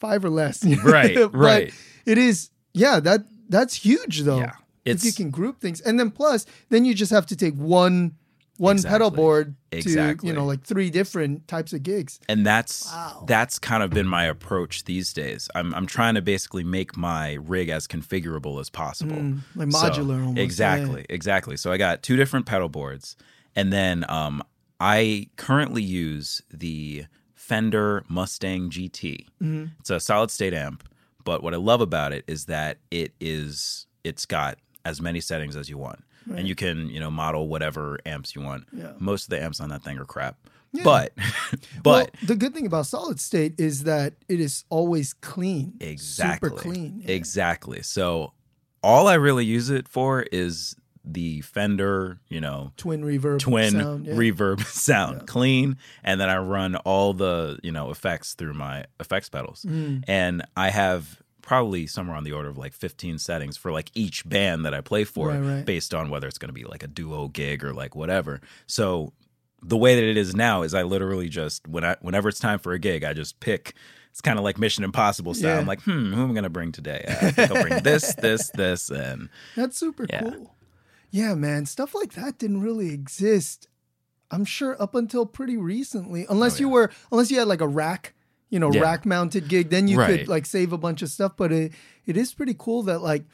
five or less. (laughs) Right, But right. It is, yeah. That that's huge though. Yeah. if you can group things, and then plus, then you just have to take one one pedal Exactly. board to you know like three different types of gigs. and that's Wow. that's kind of been my approach these days. I'm I'm trying to basically make my rig as configurable as possible, Mm, like So- modular almost, yeah. Exactly, exactly. So I got two different pedal boards, and then um, I currently use the Fender Mustang GT. Mm-hmm. It's a solid state amp, but what I love about it is that it is it's got as many settings as you want, and you can you know model whatever amps you want. Yeah. Most of the amps on that thing are crap, but (laughs) but well, the good thing about solid state is that it is always clean. Exactly. Super clean. yeah. Exactly. So all I really use it for is the Fender, you know, Twin reverb. twin sound, yeah. reverb (laughs) sound, clean, and then I run all the, you know, effects through my effects pedals. Mm. And I have probably somewhere on the order of like 15 settings for like each band that I play for Right, right. based on whether it's going to be like a duo gig or like whatever. So the way that it is now is I literally just when I whenever it's time for a gig, I just pick. It's kind of like Mission Impossible style. Yeah. I'm like, hmm, who am I going to bring today? Uh, I think I'll bring this, (laughs) this, this, and That's super Yeah. cool. Yeah, man. Stuff like that didn't really exist. I'm sure up until pretty recently, unless you were, unless you had like a rack, you know, Yeah. rack mounted gig, then you Right. could like save a bunch of stuff. But it, it is pretty cool that like,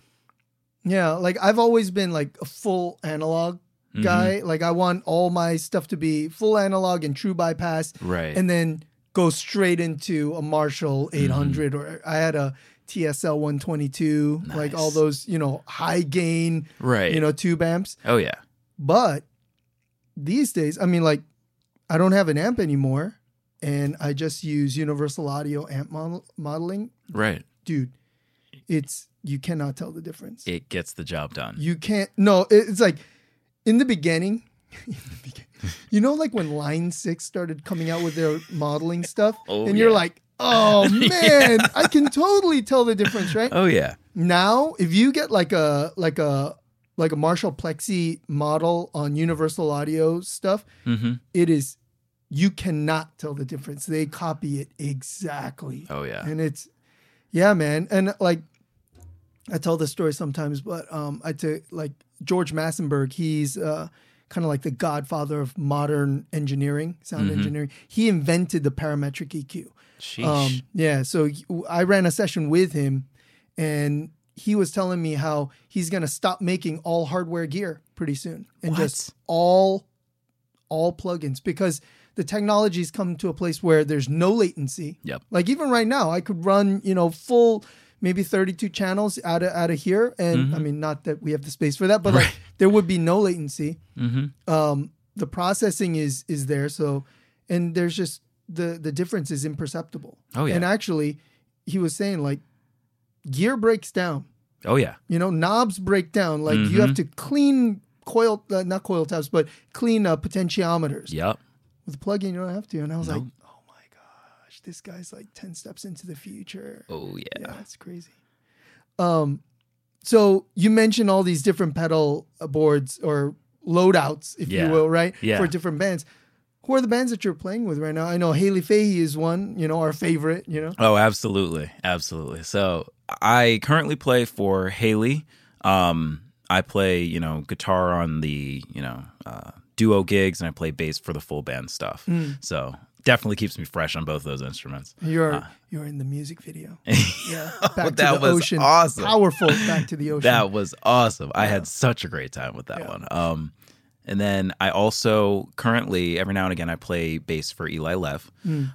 yeah, like I've always been like a full analog Mm-hmm. guy. Like I want all my stuff to be full analog and true bypass, right. and then go straight into a Marshall 800 or I had a TSL 122, like all those, you know, high gain, right. you know, tube amps. oh yeah. But these days, I mean, like, I don't have an amp anymore and I just use Universal Audio amp model- modeling. Right. Dude, it's, you cannot tell the difference. It gets the job done. You can't, no, it's like in the beginning, in the beginning you know, like when Line 6 started coming out with their modeling stuff, (laughs) Oh, and you're yeah. like, oh (laughs) man, I can totally tell the difference, right? oh yeah. now if you get like a like a like a Marshall Plexi model on Universal Audio stuff, Mm-hmm. it is you cannot tell the difference. They copy it exactly. Oh yeah. And it's yeah, man. And like I tell this story sometimes, but um I took like George Massenburg, he's uh kind of like the godfather of modern engineering, sound Mm-hmm. engineering. He invented the parametric EQ. Sheesh. Um, yeah, so I ran a session with him, and he was telling me how he's gonna stop making all hardware gear pretty soon, and just all all plugins because the technology's come to a place where there's no latency. Yep. Like even right now, I could run you know full maybe 32 channels out of out of here, and I mean not that we have the space for that, but like (laughs) there would be no latency mm-hmm. um, the processing is is there. So, and there's just the the difference is imperceptible. Oh, yeah. And actually, he was saying like gear breaks down. Oh yeah. You know, knobs break down. Like you Mm-hmm. have to clean coil, uh, not coil taps, but clean uh, potentiometers. Yep. With a plug-in, you don't have to. And I was like, oh my gosh, this guy's like ten steps into the future. Oh yeah. Yeah, that's crazy. Um, so you mentioned all these different pedal uh, boards or loadouts, if Yeah. you will, right? Yeah. For different bands. Who are the bands that you're playing with right now? I know Hayley Fahey is one, you know, our favorite, you know. Oh, absolutely, absolutely. So I currently play for Haley. Um, I play, you know, guitar on the, you know, uh, duo gigs, and I play bass for the full band stuff. Hmm. So definitely keeps me fresh on both those instruments. You're you're in the music video. (laughs) Yeah. Back to that the was ocean. awesome. Powerful back to the (laughs) ocean. That was awesome. I had such a great time with that one. Um, and then I also currently every now and again I play bass for Eli Lev.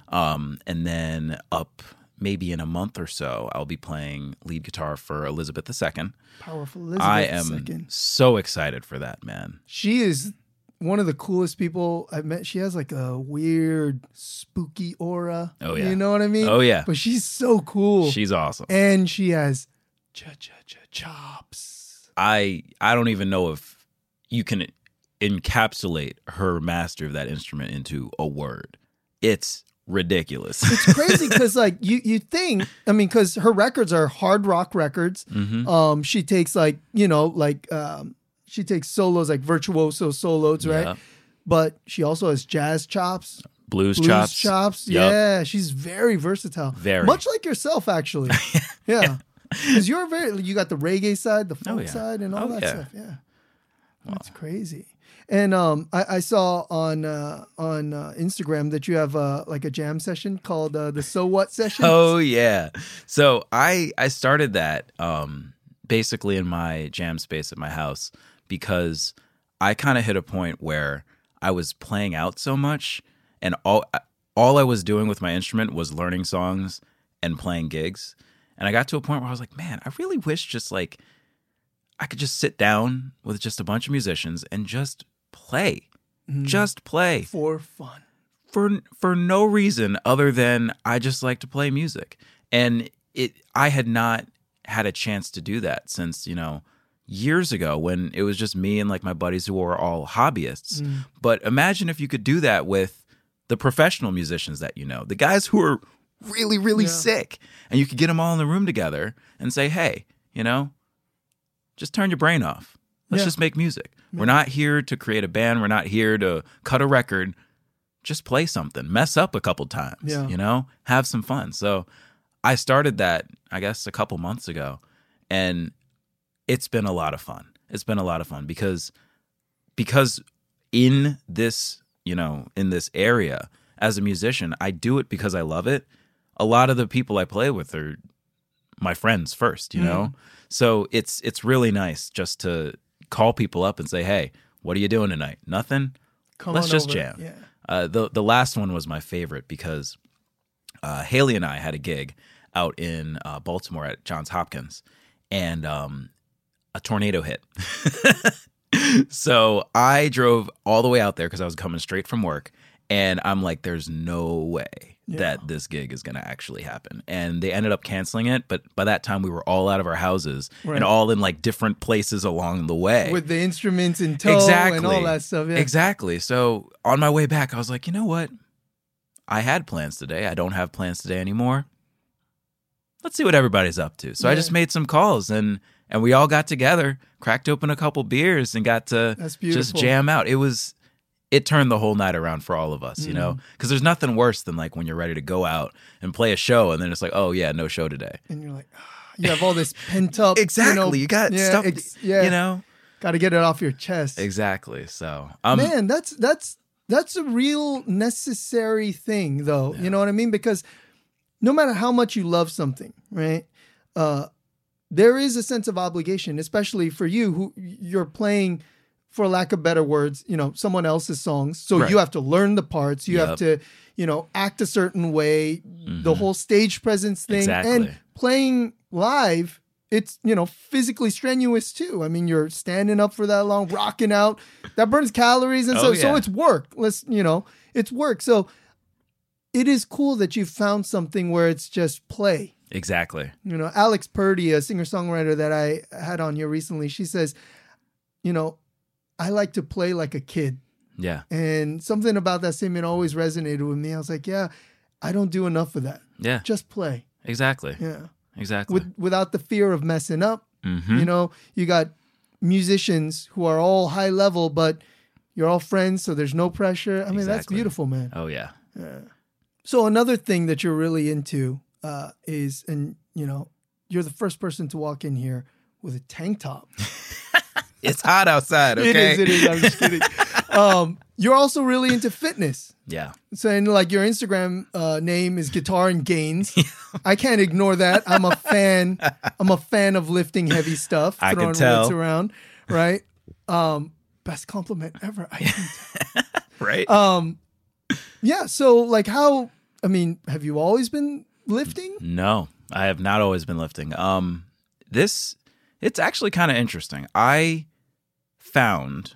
Um, and then up maybe in a month or so I'll be playing lead guitar for Elizabeth II. Powerful Elizabeth I am second. so excited for that, man. She is one of the coolest people I've met. She has like a weird spooky aura. Oh, yeah. You know what I mean? Oh, yeah. But she's so cool. She's awesome. and she has cha cha cha chops. I I don't even know if you can encapsulate her master of that instrument into a word. It's ridiculous. It's crazy because like you you think I mean because her records are hard rock records. Mhm. Um, she takes like you know like um she takes solos like virtuoso solos right, Yeah. but she also has jazz chops. Blues, Blues chops. chops, Yup. yeah, she's very versatile. Very. much like yourself, actually. (laughs) yeah, because you're very. You got the reggae side, the folk Oh, yeah. side, and all Oh, that yeah. stuff. Yeah, That's crazy. And um, I, I saw on uh, on uh, Instagram that you have uh, like a jam session called uh, the So What session. Oh yeah. So I I started that um basically in my jam space at my house because I kind of hit a point where I was playing out so much and all all I was doing with my instrument was learning songs and playing gigs. And I got to a point where I was like, man, I really wish just like I could just sit down with just a bunch of musicians and just play. Mm-hmm. Just play for fun. for for no reason other than I just like to play music. And it I had not had a chance to do that since, you know, years ago when it was just me and like my buddies who were all hobbyists. Mm. But imagine if you could do that with the professional musicians that you know, the guys who are really really Yeah. sick and you could get them all in the room together and say, "Hey, you know, just turn your brain off. Let's Yeah. just make music. We're not here to create a band. We're not here to cut a record. Just play something. Mess up a couple times. Yeah. You know, have some fun. So I started that, I guess, a couple months ago, and it's been a lot of fun. It's been a lot of fun because because in this, you know, in this area as a musician, I do it because I love it. A lot of the people I play with are my friends first, you mm-hmm. know? So it's it's really nice just to call people up and say, "Hey, what are you doing tonight? Nothing? Come Let's just over. jam." Yeah. Uh, the the last one was my favorite because uh, Hayley and I had a gig out in uh, Baltimore at Johns Hopkins, and um, a tornado hit. (laughs) so I drove all the way out there because I was coming straight from work, and I'm like, "There's no way that this gig is going to actually happen." And they ended up canceling it, but by that time we were all out of our houses Right. and all in like different places along the way. With the instruments in tow exactly and all that stuff. Yeah. exactly. So on my way back i was like you know what? I had plans today. I don't have plans today anymore. Let's see what everybody's up to. So i just made some calls and and we all got together cracked open a couple beers and got to just jam out. It was it turned the whole night around for all of us you Mm-hmm. know because there's nothing worse than like when you're ready to go out and play a show and then it's like oh yeah no show today And you're like, ah, you have all this pent up. exactly You, you, got yeah, stuff ex- yeah. you know got to get it off your chest. exactly so um Man, that's that's that's a real necessary thing, though. You know what I mean? Because no matter how much you love something, right? Uh, there is a sense of obligation, especially for you who you're playing, for lack of better words, you know, someone else's songs. So Right. you have to learn the parts. You have to, you know, act a certain way. The mm-hmm. whole stage presence thing and playing live. It's you know physically strenuous too. I mean, you're standing up for that long, rocking out. That burns calories, and so Oh, so yeah. it's work. Let's you know, it's work. So it is cool that you found something where it's just play. exactly You know, Alex Purdy, a singer songwriter that I had on here recently, she says, you know, I like to play like a kid. yeah And something about that statement always resonated with me. I was like, yeah, I don't do enough of that. yeah Just play. exactly Yeah. exactly With without the fear of messing up. Mhm. You know, you got musicians who are all high level, but you're all friends, so there's no pressure. I mean, that's beautiful, man. Oh yeah. yeah. So another thing that you're really into uh, is, and you know, you're the first person to walk in here with a tank top. (laughs) It's hot outside, okay? It is. It is. I'm just kidding. (laughs) um, you're also really into fitness. Yeah. So, and like your Instagram uh, name is Guitar and Gains. (laughs) I can't ignore that. I'm a fan. I'm a fan of lifting heavy stuff, I can throwing tell. weights around. Right. Um, best compliment ever. I can tell. (laughs) Right? Um, yeah. So, like, how? I mean, have you always been lifting? no, I have not always been lifting. Um this it's actually kind of interesting. I found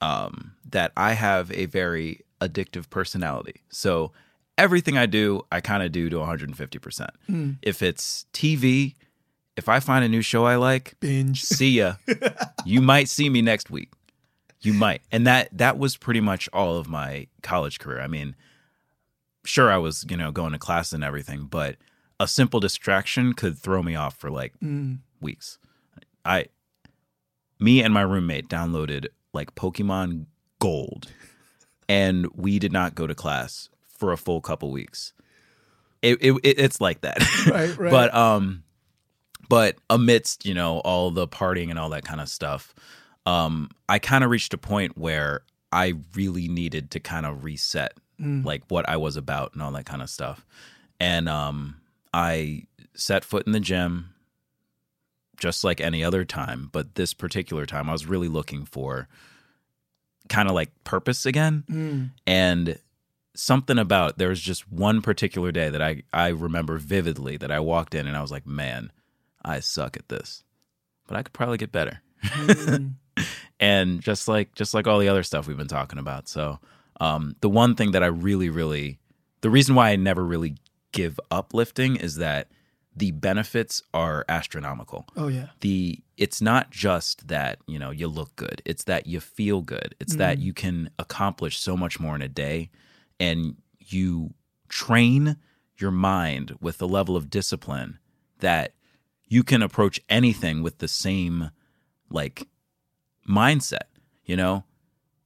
um that I have a very addictive personality. So everything I do, I kind of do to 150%. If it's TV, if I find a new show I like, Binge. (laughs) see ya. (laughs) you might see me next week. You might. And that that was pretty much all of my college career. I mean, sure I was, you know, going to class and everything, but a simple distraction could throw me off for like Mm. weeks. I me and my roommate downloaded like Pokemon Gold and we did not go to class for a full couple weeks. It, it, it it's like that. (laughs) Right, (laughs) right. But um but amidst, you know, all the partying and all that kind of stuff, um, I kind of reached a point where I really needed to kind of reset Mm. like what I was about and all that kind of stuff. And um, I set foot in the gym just like any other time, but this particular time I was really looking for kind of like purpose again. Mm. And something about there was just one particular day that I I remember vividly that I walked in and I was like, "Man, I suck at this. But I could probably get better." Mm. (laughs) and just like just like all the other stuff we've been talking about. So, um, the one thing that I really, really, the reason why I never really give up lifting is that the benefits are astronomical. Oh yeah. The it's not just that you know you look good; it's that you feel good. It's that mm-hmm. you can accomplish so much more in a day, and you train your mind with the level of discipline that you can approach anything with the same like mindset you know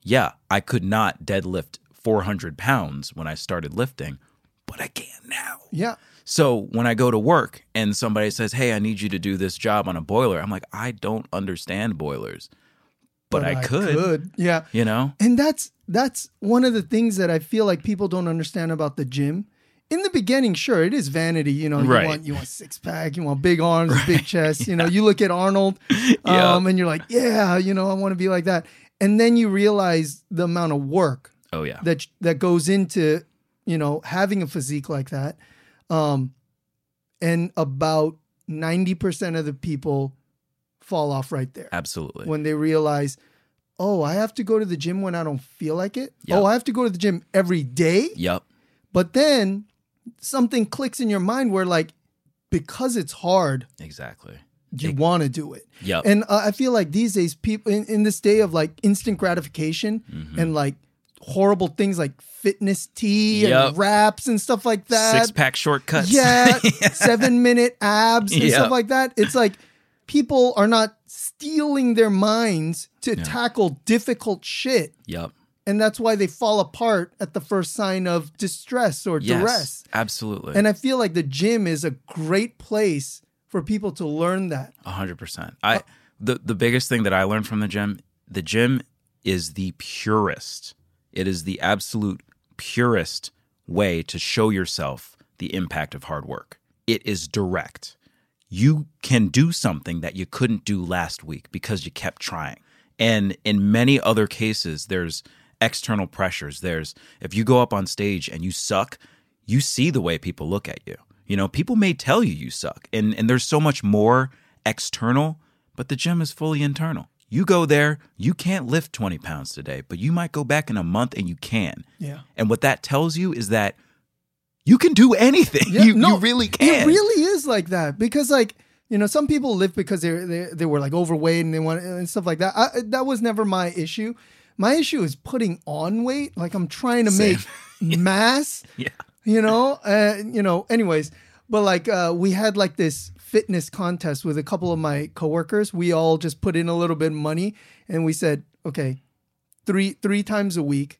yeah i could not deadlift 400 pounds when i started lifting but i can now Yeah. so when i go to work and somebody says hey i need you to do this job on a boiler i'm like i don't understand boilers but, I, could, Yeah. you know And that's that's one of the things that I feel like people don't understand about the gym. In the beginning, sure, it is vanity. You know, you Right. want you want six pack, you want big arms, (laughs) big chest. You know, you look at Arnold, Yeah. um, and you're like, yeah, you know, I want to be like that. And then you realize the amount of work oh yeah that that goes into you know having a physique like that um and about 90% of the people fall off right there. Absolutely. When they realize oh i have to go to the gym when i don't feel like it? Yep. oh i have to go to the gym every day? Yep. But then something clicks in your mind where like because it's hard exactly. you Ex- want to do it. Yep. And uh, I feel like these days, people in, in this day of like instant gratification Mhm. and like horrible things like fitness tea Yep. and wraps and stuff like that. six pack shortcuts Yeah, (laughs) seven minute abs and Yep. stuff like that. It's like people are not steeling their minds to Yeah. tackle difficult shit. yep And that's why they fall apart at the first sign of distress or yes duress. absolutely And I feel like the gym is a great place for people to learn that. A hundred percent. I the the biggest thing that I learned from the gym, the gym is the purest. It is the absolute purest way to show yourself the impact of hard work. It is direct. You can do something that you couldn't do last week because you kept trying. And in many other cases, there's external pressures. There's if you go up on stage and you suck, you see the way people look at you. You know, people may tell you you suck, and and there's so much more external, but the gym is fully internal. You go there, you can't lift 20 pounds today, but you might go back in a month and you can. Yeah. And what that tells you is that you can do anything. Yeah, (laughs) you, no, you really can. It really is like that because, like, you know, some people lift because they they they were like overweight and they want and stuff like that. I, that was never my issue. My issue is putting on weight. Like I'm trying to Same. make (laughs) mass. Yeah. You know, uh, you know. Anyways, but like uh, we had like this fitness contest with a couple of my coworkers. We all just put in a little bit of money and we said, okay, three three times a week.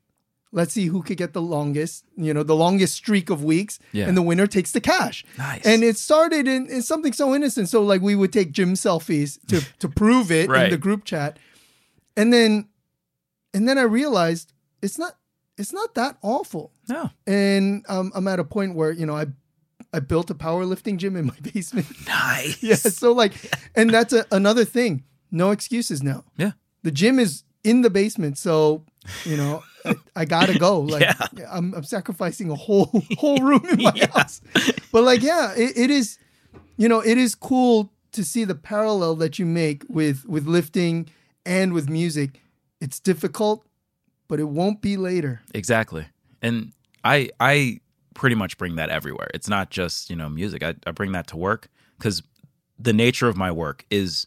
Let's see who could get the longest, you know, the longest streak of weeks, Yeah. and the winner takes the cash. Nice. And it started in, in something so innocent. So like we would take gym selfies to (laughs) to prove it in the group chat, and then and then I realized it's not it's not that awful. No. And um, I'm at a point where you know I I built a powerlifting gym in my (laughs) basement. Nice. yeah. So like, and that's a, another thing. No excuses now. Yeah. The gym is in the basement, so you know I, I gotta go. (laughs) Like Yeah. I'm, I'm sacrificing a whole (laughs) whole room in my house. But like, yeah, it, it is. You know, it is cool to see the parallel that you make with with lifting and with music. It's difficult, but it won't be later. Exactly. And I I pretty much bring that everywhere. It's not just, you know, music. I, I bring that to work because the nature of my work is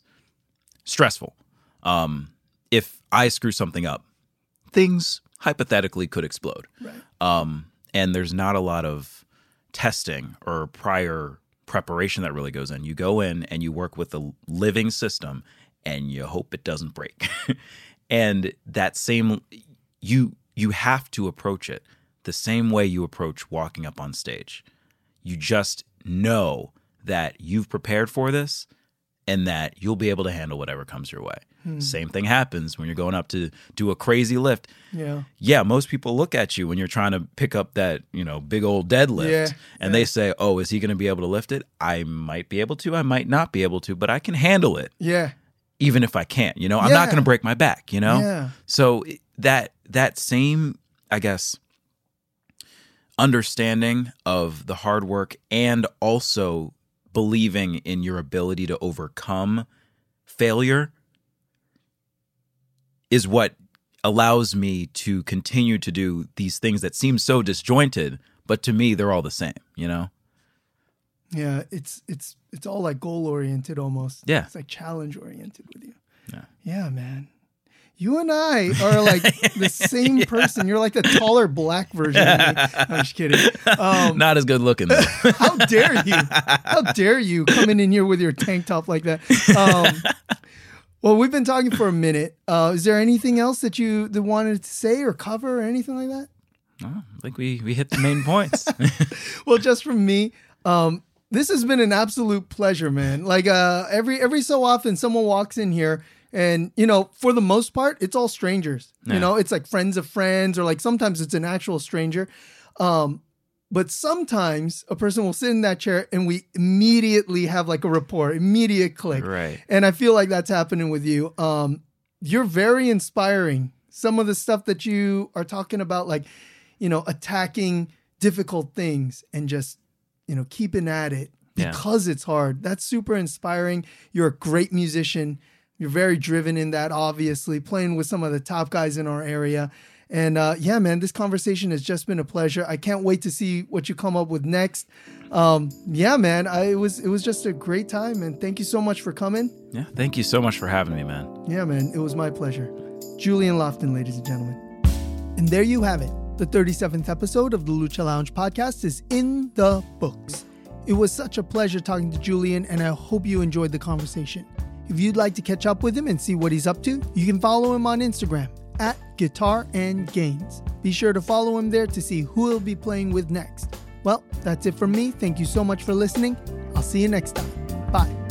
stressful. Um, if I screw something up, things hypothetically could explode. Right. Um, and there's not a lot of testing or prior preparation that really goes in. You go in and you work with a living system and you hope it doesn't break. (laughs) and that same you you have to approach it the same way you approach walking up on stage. You just know that you've prepared for this and that you'll be able to handle whatever comes your way. Hmm. Same thing happens when you're going up to do a crazy lift. Yeah. Yeah, most people look at you when you're trying to pick up that, you know, big old deadlift Yeah, and they say, "Oh, is he going to be able to lift it?" I might be able to, I might not be able to, but I can handle it Yeah. even if I can't, you know. I'm not going to break my back, you know? Yeah. So that that same, I guess, understanding of the hard work and also believing in your ability to overcome failure is what allows me to continue to do these things that seem so disjointed, but to me they're all the same, you know? Yeah. It's it's it's all like goal oriented almost. Yeah. It's like challenge oriented with you. Yeah. Yeah, man. You and I are like (laughs) the same person. You're like the taller black version of me. I'm just kidding. Um, (laughs) Not as good looking though. (laughs) how dare you? How dare you come in, here with your tank top like that? Um, well, we've been talking for a minute. Uh, is there anything else that you that wanted to say or cover or anything like that? Oh, I think we we hit the main points. well, just from me, um, this has been an absolute pleasure, man. Like uh, every every so often, someone walks in here, and you know, for the most part, it's all strangers. Yeah. You know, it's like friends of friends, or like sometimes it's an actual stranger. Um, but sometimes a person will sit in that chair, and we immediately have like a rapport, immediate click. right. And I feel like that's happening with you. Um, you're very inspiring. Some of the stuff that you are talking about, like, you know, attacking difficult things and just, you know, keeping at it Yeah. because it's hard. That's super inspiring. You're a great musician. You're very driven in that, obviously, playing with some of the top guys in our area. And uh, yeah, man, this conversation has just been a pleasure. I can't wait to see what you come up with next. Um, yeah, man, I, it was it was just a great time, and thank you so much for coming. Yeah. Thank you so much for having me, man. Yeah, man, it was my pleasure. Julian Lofton, ladies and gentlemen. And there you have it. The 37th episode of the Lucha Lounge podcast is in the books. It was such a pleasure talking to Julian, and I hope you enjoyed the conversation. If you'd like to catch up with him and see what he's up to, you can follow him on Instagram at Guitar and Gains. Be sure to follow him there to see who he'll be playing with next. Well, that's it from me. Thank you so much for listening. I'll see you next time.